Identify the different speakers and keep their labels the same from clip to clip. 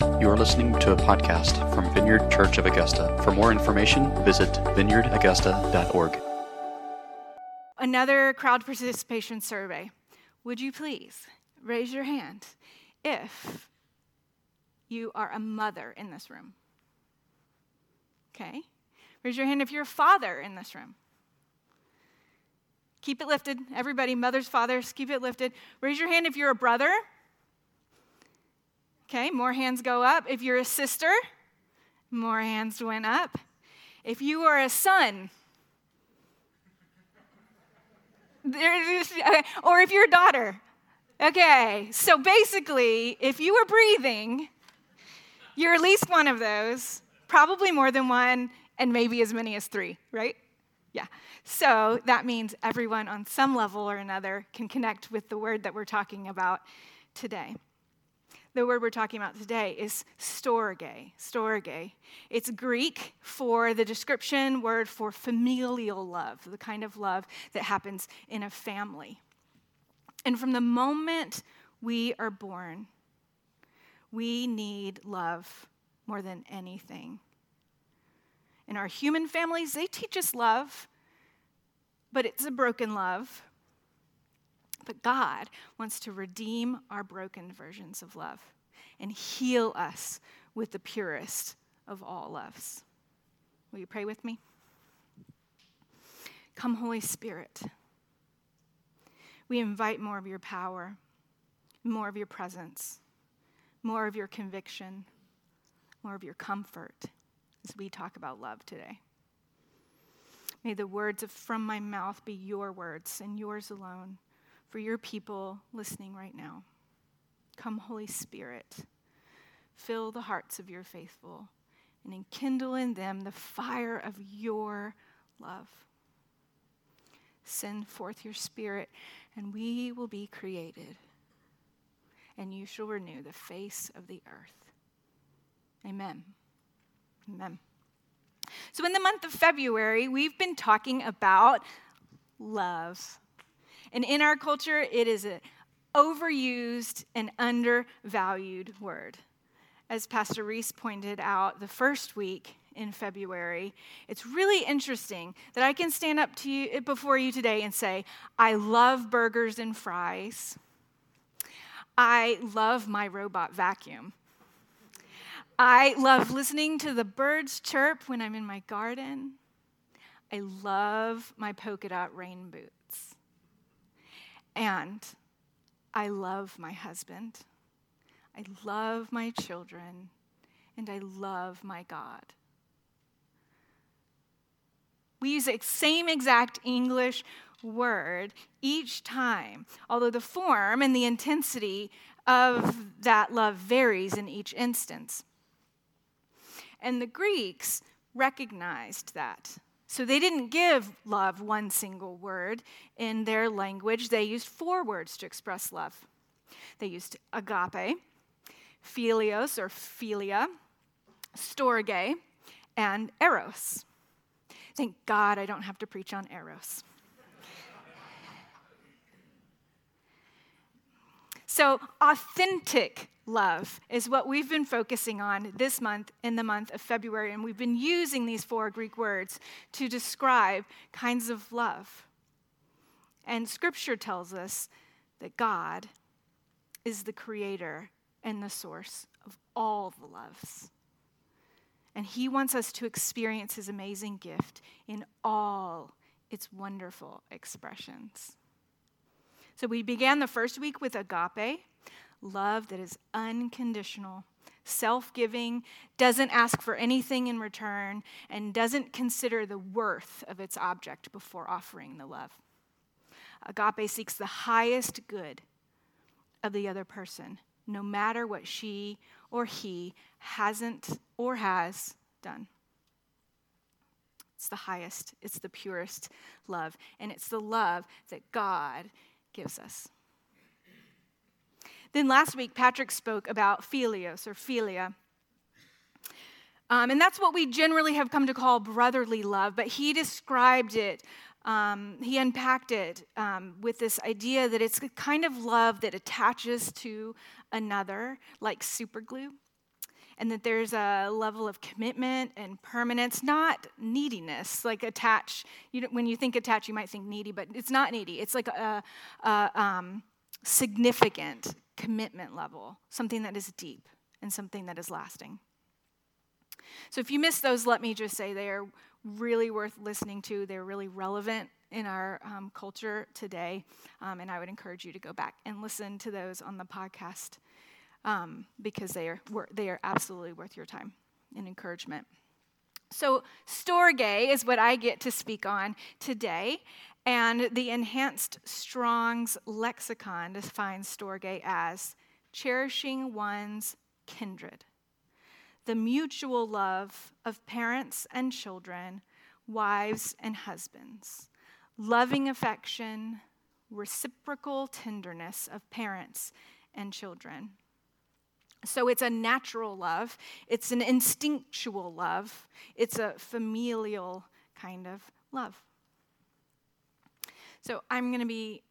Speaker 1: You are listening to a podcast from Vineyard Church of Augusta. For more information, visit vineyardaugusta.org.
Speaker 2: Another crowd participation survey. Would you please raise your hand if you are a mother in this room? Okay. Raise your hand if you're a father in this room. Keep it lifted. Everybody, mothers, fathers, keep it lifted. Raise your hand if you're a brother. Okay, more hands go up. If you're a sister, more hands went up. If you are a son, or if you're a daughter. Okay, so basically, if you were breathing, you're at least one of those, probably more than one, and maybe as many as three, right? Yeah. So that means everyone on some level or another can connect with the word that we're talking about today. The word we're talking about today is storge. Storge. It's Greek for the description word for familial love, the kind of love that happens in a family. And from the moment we are born, we need love more than anything. In our human families, they teach us love, but it's a broken love. But God wants to redeem our broken versions of love and heal us with the purest of all loves. Will you pray with me? Come, Holy Spirit. We invite more of your power, more of your presence, more of your conviction, more of your comfort as we talk about love today. May the words from my mouth be your words and yours alone for your people listening right now. Come, Holy Spirit, fill the hearts of your faithful and enkindle in them the fire of your love. Send forth your spirit, and we will be created, and you shall renew the face of the earth. Amen. Amen. So, in the month of February, we've been talking about love. And in our culture, it is an overused and undervalued word. As Pastor Reese pointed out the first week in February, it's really interesting that I can stand up to you eh, before you today and say, I love burgers and fries. I love my robot vacuum. I love listening to the birds chirp when I'm in my garden. I love my polka dot rain boots. And I love my husband. I love my children. And I love my God. We use the same exact English word each time, although the form and the intensity of that love varies in each instance. And the Greeks recognized that. So they didn't give love one single word in their language, they used four words to express love. They used agape, philios or philia, storge, and eros. Thank God I don't have to preach on eros. So, authentic love is what we've been focusing on this month in the month of February. And we've been using these four Greek words to describe kinds of love. And scripture tells us that God is the creator and the source of all the loves. And he wants us to experience his amazing gift in all its wonderful expressions. So we began the first week with agape, love that is unconditional, self giving, doesn't ask for anything in return, and doesn't consider the worth of its object before offering the love. Agape seeks the highest good of the other person, no matter what she or he hasn't or has done. It's the highest, it's the purest love, and it's the love that God gives us. Then last week, Patrick spoke about philios or philia. Um, and that's what we generally have come to call brotherly love, but he described it, um, he unpacked it um, with this idea that it's a kind of love that attaches to another, like super glue. And that there's a level of commitment and permanence, not neediness, like attach. You know, when you think attach, you might think needy, but it's not needy. It's like a, a um, significant commitment level, something that is deep and something that is lasting. So if you missed those, let me just say they are really worth listening to. They're really relevant in our um, culture today, um, and I would encourage you to go back and listen to those on the podcast um, because they are, they are absolutely worth your time and encouragement. So, Storge is what I get to speak on today, and the Enhanced Strong's Lexicon defines Storge as cherishing one's kindred, the mutual love of parents and children, wives and husbands, loving affection, reciprocal tenderness of parents and children. So it's a natural love, it's an instinctual love, it's a familial kind of love. So I'm going to be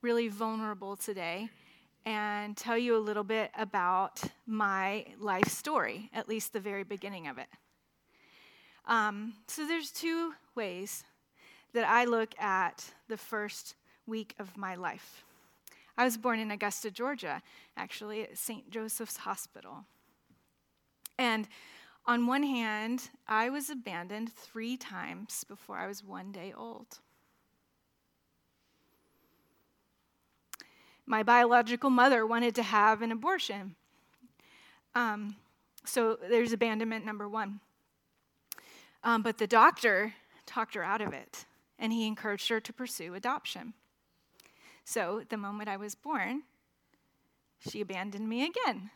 Speaker 2: really vulnerable today and tell you a little bit about my life story, at least the very beginning of it. Um, so there's two ways that I look at the first week of my life. I was born in Augusta, Georgia, actually, at St. Joseph's Hospital. And on one hand, I was abandoned three times before I was one day old. My biological mother wanted to have an abortion. Um, so there's abandonment number one. Um, but the doctor talked her out of it, and he encouraged her to pursue adoption. So the moment I was born, she abandoned me again.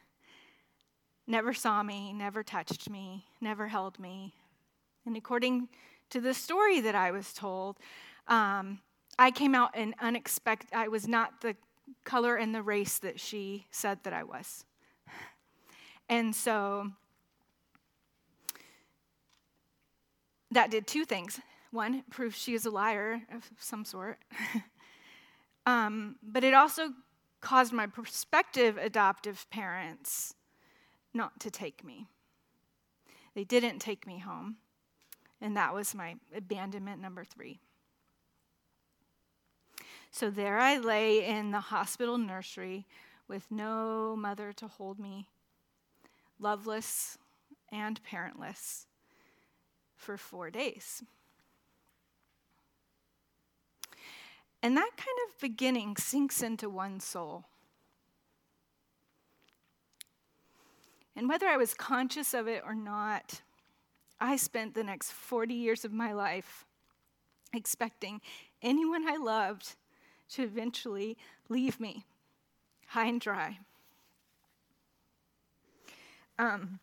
Speaker 2: Never saw me, never touched me, never held me. And according to the story that I was told, um, I came out in unexpected, I was not the color and the race that she said that I was. And so that did two things. One, proved she is a liar of some sort. um, but it also caused my prospective adoptive parents not to take me. They didn't take me home. And that was my abandonment number three. So there I lay in the hospital nursery with no mother to hold me, loveless and parentless, for four days. And that kind of beginning sinks into one's soul. And whether I was conscious of it or not, I spent the next 40 years of my life expecting anyone I loved to eventually leave me high and dry. Um,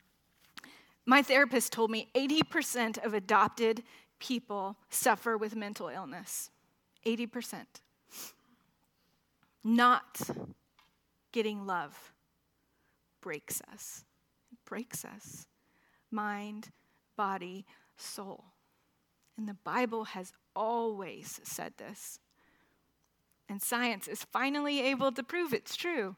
Speaker 2: my therapist told me 80% of adopted people suffer with mental illness. 80%. Not getting love breaks us. It breaks us. Mind, body, soul. And the Bible has always said this. And science is finally able to prove it's true.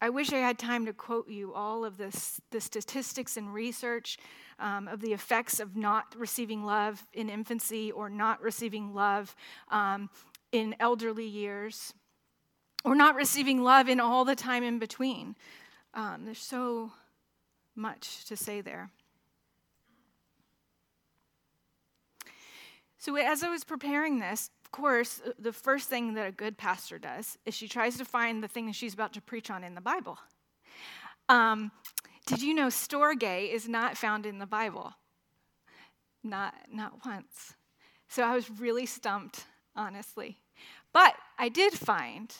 Speaker 2: I wish I had time to quote you all of this, the statistics and research um, of the effects of not receiving love in infancy or not receiving love um, in elderly years or not receiving love in all the time in between. Um, there's so much to say there. So, as I was preparing this, course, uh, the first thing that a good pastor does is she tries to find the thing she's about to preach on in the Bible. Um, did you know storge is not found in the Bible? Not, not once. So I was really stumped, honestly. But I did find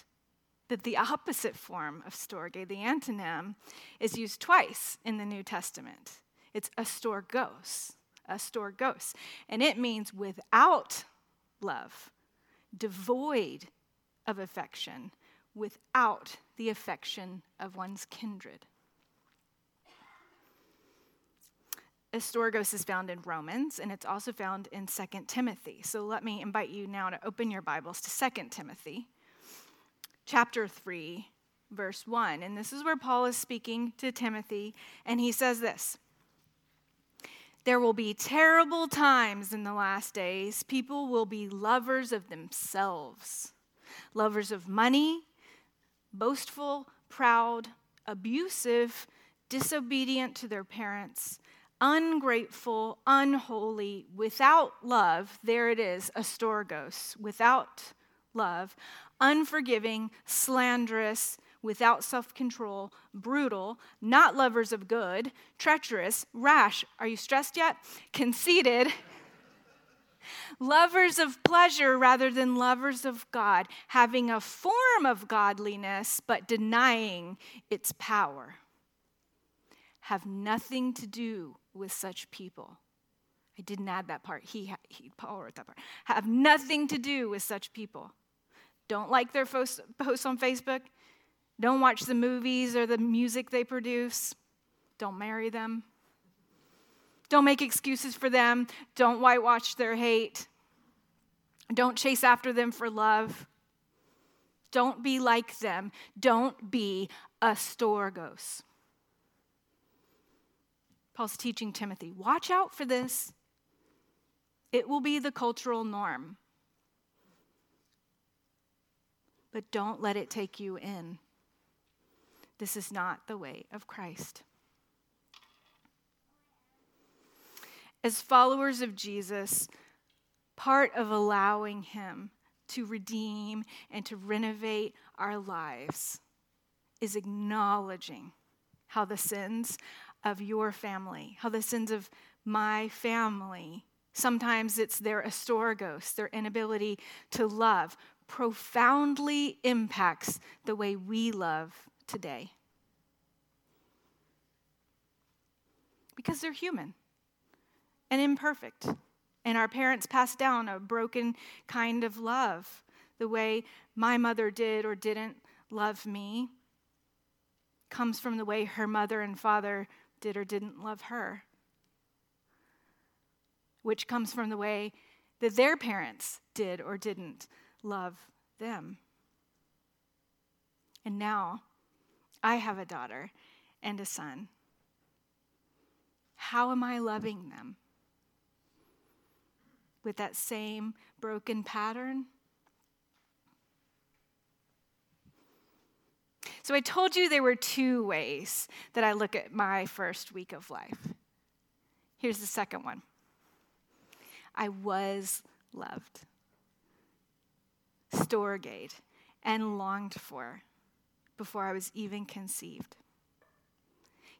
Speaker 2: that the opposite form of storge, the antonym, is used twice in the New Testament. It's astorgos, astorgos, and it means without love devoid of affection without the affection of one's kindred. Astorgos is found in Romans, and it's also found in 2 Timothy. So let me invite you now to open your Bibles to 2 Timothy, chapter 3, verse 1. And this is where Paul is speaking to Timothy, and he says this There will be terrible times in the last days. People will be lovers of themselves, lovers of money, boastful, proud, abusive, disobedient to their parents, ungrateful, unholy, without love. There it is, astorgos, without love, unforgiving, slanderous, without self control, brutal, not lovers of good, treacherous, rash. Are you stressed yet? Conceited. lovers of pleasure rather than lovers of God, having a form of godliness but denying its power. Have nothing to do with such people. I didn't add that part. He, he Paul wrote that part. Have nothing to do with such people. Don't like their posts on Facebook. Don't watch the movies or the music they produce. Don't marry them. Don't make excuses for them. Don't whitewash their hate. Don't chase after them for love. Don't be like them. Don't be a storgos. Paul's teaching Timothy watch out for this. It will be the cultural norm. But don't let it take you in. This is not the way of Christ. As followers of Jesus, part of allowing Him to redeem and to renovate our lives is acknowledging how the sins of your family, how the sins of my family, sometimes it's their astorgos, their inability to love, profoundly impacts the way we love today. Because they're human and imperfect. And our parents passed down a broken kind of love, the way my mother did or didn't love me comes from the way her mother and father did or didn't love her, which comes from the way that their parents did or didn't love them. And now I have a daughter and a son. How am I loving them? With that same broken pattern? So I told you there were two ways that I look at my first week of life. Here's the second one I was loved, storgate, and longed for before I was even conceived.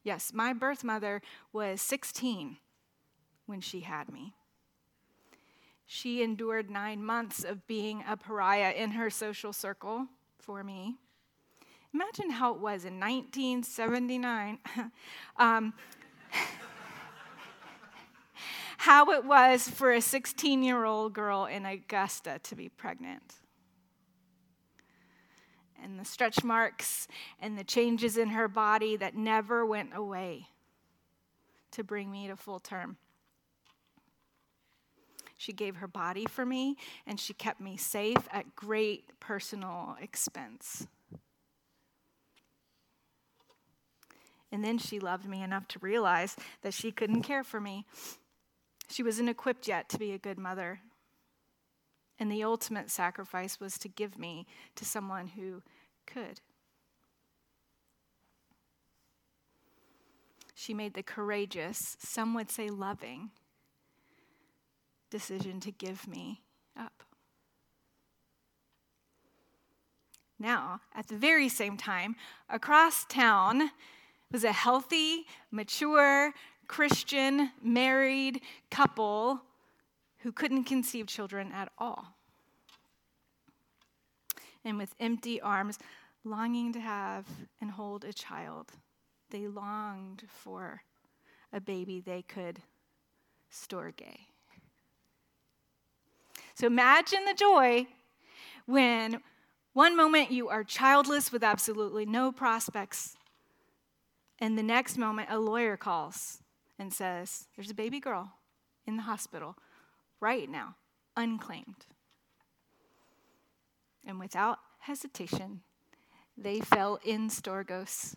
Speaker 2: Yes, my birth mother was 16 when she had me. She endured nine months of being a pariah in her social circle for me. Imagine how it was in 1979. um, how it was for a 16 year old girl in Augusta to be pregnant. And the stretch marks and the changes in her body that never went away to bring me to full term. She gave her body for me, and she kept me safe at great personal expense. And then she loved me enough to realize that she couldn't care for me. She wasn't equipped yet to be a good mother. And the ultimate sacrifice was to give me to someone who could. She made the courageous, some would say loving, decision to give me up. Now, at the very same time, across town, was a healthy, mature, Christian, married couple who couldn't conceive children at all. And with empty arms, longing to have and hold a child, they longed for a baby they could storge. So imagine the joy when one moment you are childless with absolutely no prospects and the next moment, a lawyer calls and says, There's a baby girl in the hospital right now, unclaimed. And without hesitation, they fell in Storgos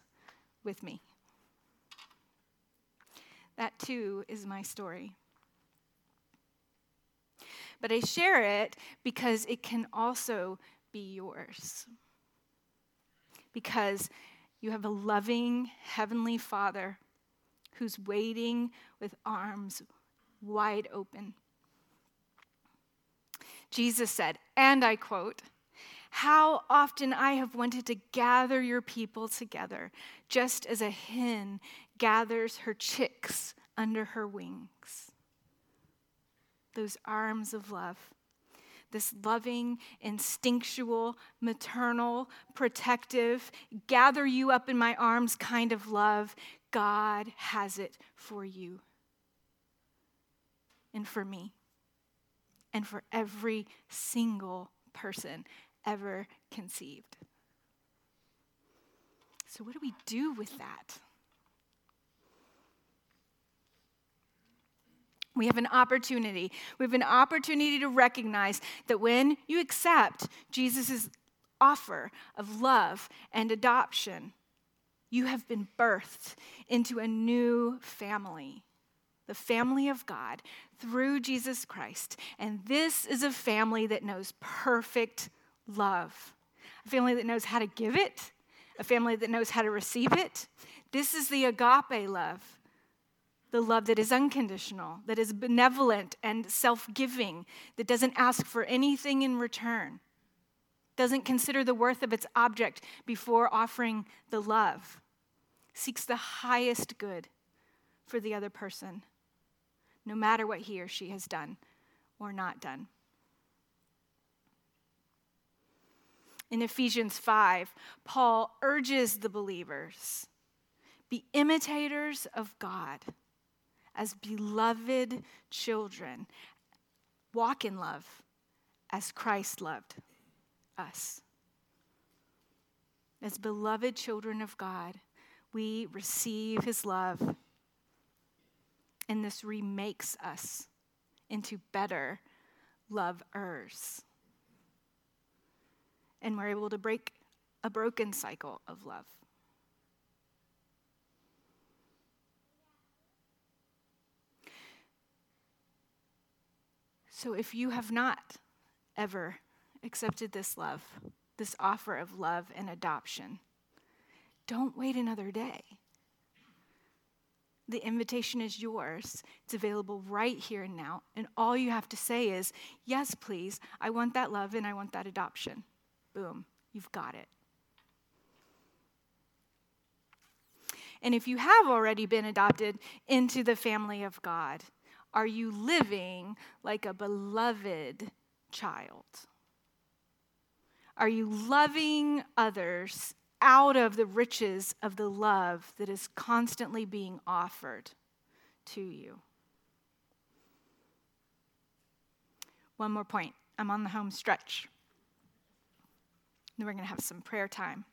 Speaker 2: with me. That too is my story. But I share it because it can also be yours. Because you have a loving Heavenly Father who's waiting with arms wide open. Jesus said, and I quote, How often I have wanted to gather your people together, just as a hen gathers her chicks under her wings. Those arms of love this loving, instinctual, maternal, protective, gather you up in my arms kind of love, God has it for you and for me and for every single person ever conceived. So, what do we do with that? We have an opportunity. We have an opportunity to recognize that when you accept Jesus' offer of love and adoption, you have been birthed into a new family, the family of God through Jesus Christ. And this is a family that knows perfect love, a family that knows how to give it, a family that knows how to receive it. This is the agape love the love that is unconditional, that is benevolent and self giving, that doesn't ask for anything in return, doesn't consider the worth of its object before offering the love, seeks the highest good for the other person, no matter what he or she has done or not done. In Ephesians 5, Paul urges the believers be imitators of God as beloved children. Walk in love as Christ loved us. As beloved children of God, we receive his love, and this remakes us into better lovers. And we're able to break a broken cycle of love. So if you have not ever accepted this love, this offer of love and adoption, don't wait another day. The invitation is yours. It's available right here and now. And all you have to say is, Yes, please. I want that love and I want that adoption. Boom, you've got it. And if you have already been adopted into the family of God, are you living like a beloved child? Are you loving others out of the riches of the love that is constantly being offered to you? One more point. I'm on the home stretch. Then we're going to have some prayer time.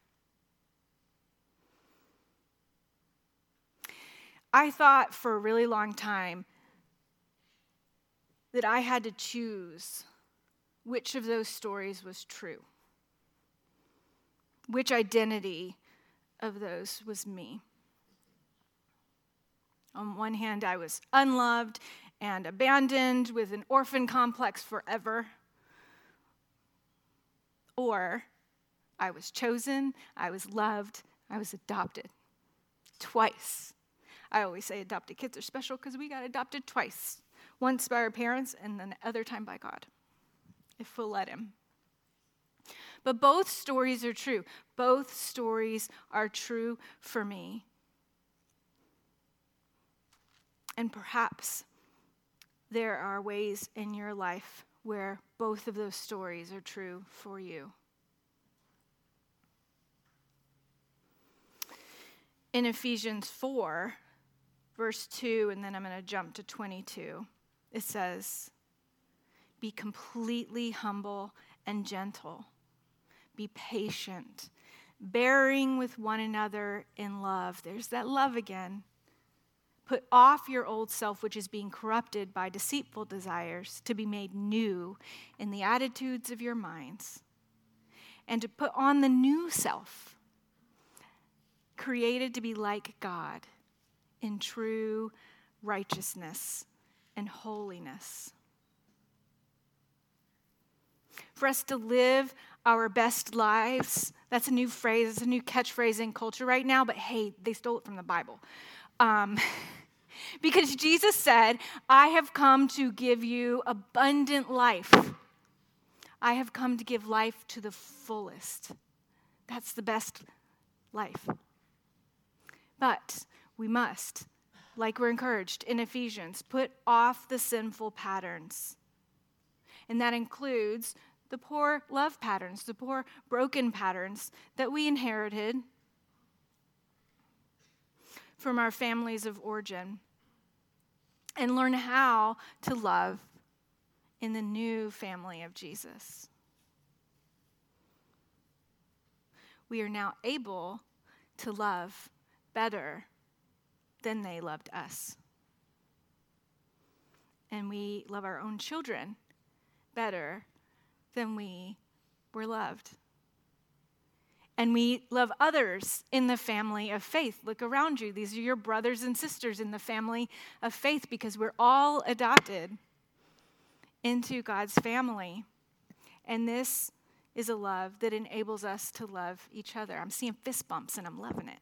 Speaker 2: I thought for a really long time that I had to choose which of those stories was true, which identity of those was me. On one hand, I was unloved and abandoned with an orphan complex forever. Or I was chosen, I was loved, I was adopted twice. I always say adopted kids are special because we got adopted twice once by our parents and then the other time by God, if we'll let Him. But both stories are true. Both stories are true for me. And perhaps there are ways in your life where both of those stories are true for you. In Ephesians 4, verse 2, and then I'm going to jump to 22 it says, Be completely humble and gentle, be patient, bearing with one another in love. There's that love again. Put off your old self, which is being corrupted by deceitful desires, to be made new in the attitudes of your minds, and to put on the new self, created to be like God in true righteousness and holiness. For us to live our best lives, that's a new phrase, it's a new catchphrase in culture right now, but hey, they stole it from the Bible. Um, because Jesus said, I have come to give you abundant life. I have come to give life to the fullest. That's the best life. But we must, like we're encouraged in Ephesians, put off the sinful patterns. And that includes the poor love patterns, the poor broken patterns that we inherited from our families of origin and learn how to love in the new family of Jesus. We are now able to love better than they loved us. And we love our own children better than we were loved. And we love others in the family of faith. Look around you. These are your brothers and sisters in the family of faith because we're all adopted into God's family. And this is a love that enables us to love each other. I'm seeing fist bumps and I'm loving it.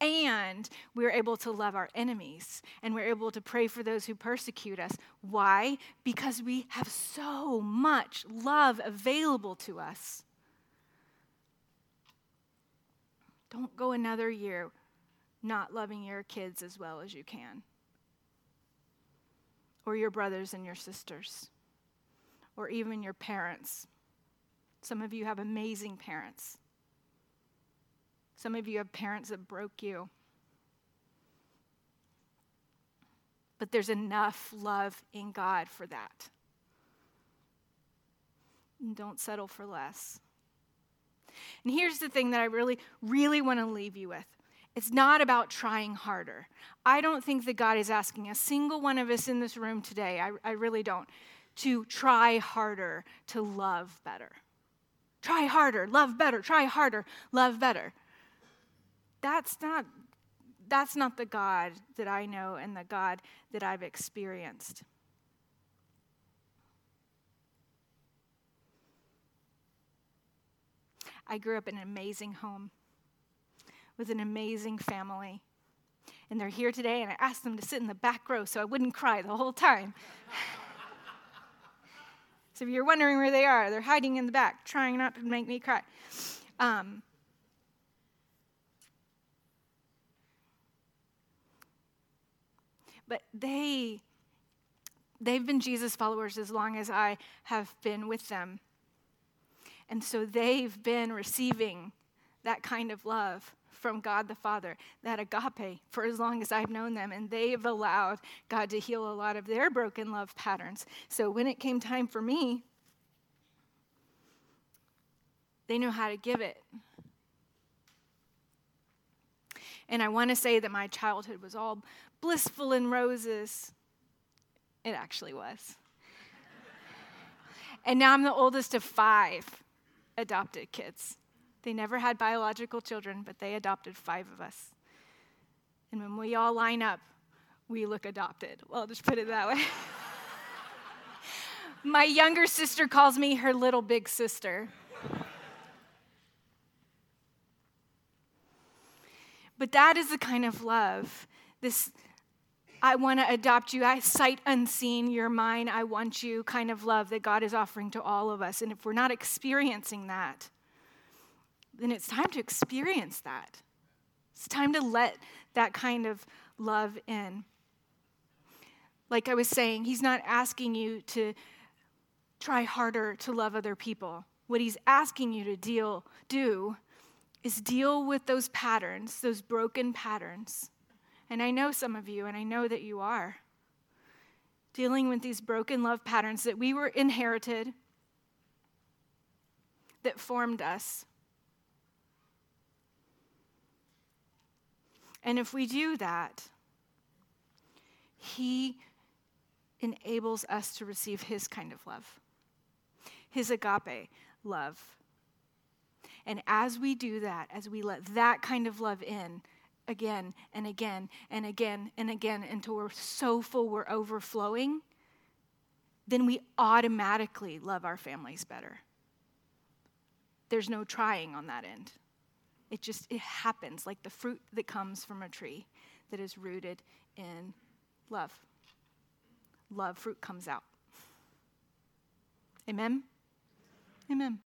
Speaker 2: And we're able to love our enemies and we're able to pray for those who persecute us. Why? Because we have so much love available to us. Don't go another year not loving your kids as well as you can, or your brothers and your sisters, or even your parents. Some of you have amazing parents. Some of you have parents that broke you. But there's enough love in God for that. And don't settle for less. And here's the thing that I really, really want to leave you with it's not about trying harder. I don't think that God is asking a single one of us in this room today, I, I really don't, to try harder to love better. Try harder, love better, try harder, love better that's not that's not the God that I know and the God that I've experienced. I grew up in an amazing home with an amazing family. And they're here today, and I asked them to sit in the back row so I wouldn't cry the whole time. so if you're wondering where they are, they're hiding in the back, trying not to make me cry. Um, but they they've been Jesus followers as long as I have been with them. And so they've been receiving that kind of love from God the Father, that agape, for as long as I've known them. And they've allowed God to heal a lot of their broken love patterns. So when it came time for me, they knew how to give it. And I want to say that my childhood was all blissful in roses. It actually was. and now I'm the oldest of five adopted kids. They never had biological children, but they adopted five of us. And when we all line up, we look adopted. Well, I'll just put it that way. My younger sister calls me her little big sister. But that is the kind of love, this I want to adopt you, I sight unseen, you're mine, I want you kind of love that God is offering to all of us. And if we're not experiencing that, then it's time to experience that. It's time to let that kind of love in. Like I was saying, He's not asking you to try harder to love other people. What He's asking you to deal, do is deal with those patterns, those broken patterns and I know some of you, and I know that you are dealing with these broken love patterns that we were inherited, that formed us. And if we do that, He enables us to receive His kind of love, His agape love. And as we do that, as we let that kind of love in, again and again and again and again until we're so full we're overflowing, then we automatically love our families better. There's no trying on that end. It just it happens like the fruit that comes from a tree that is rooted in love. Love fruit comes out. Amen. Amen.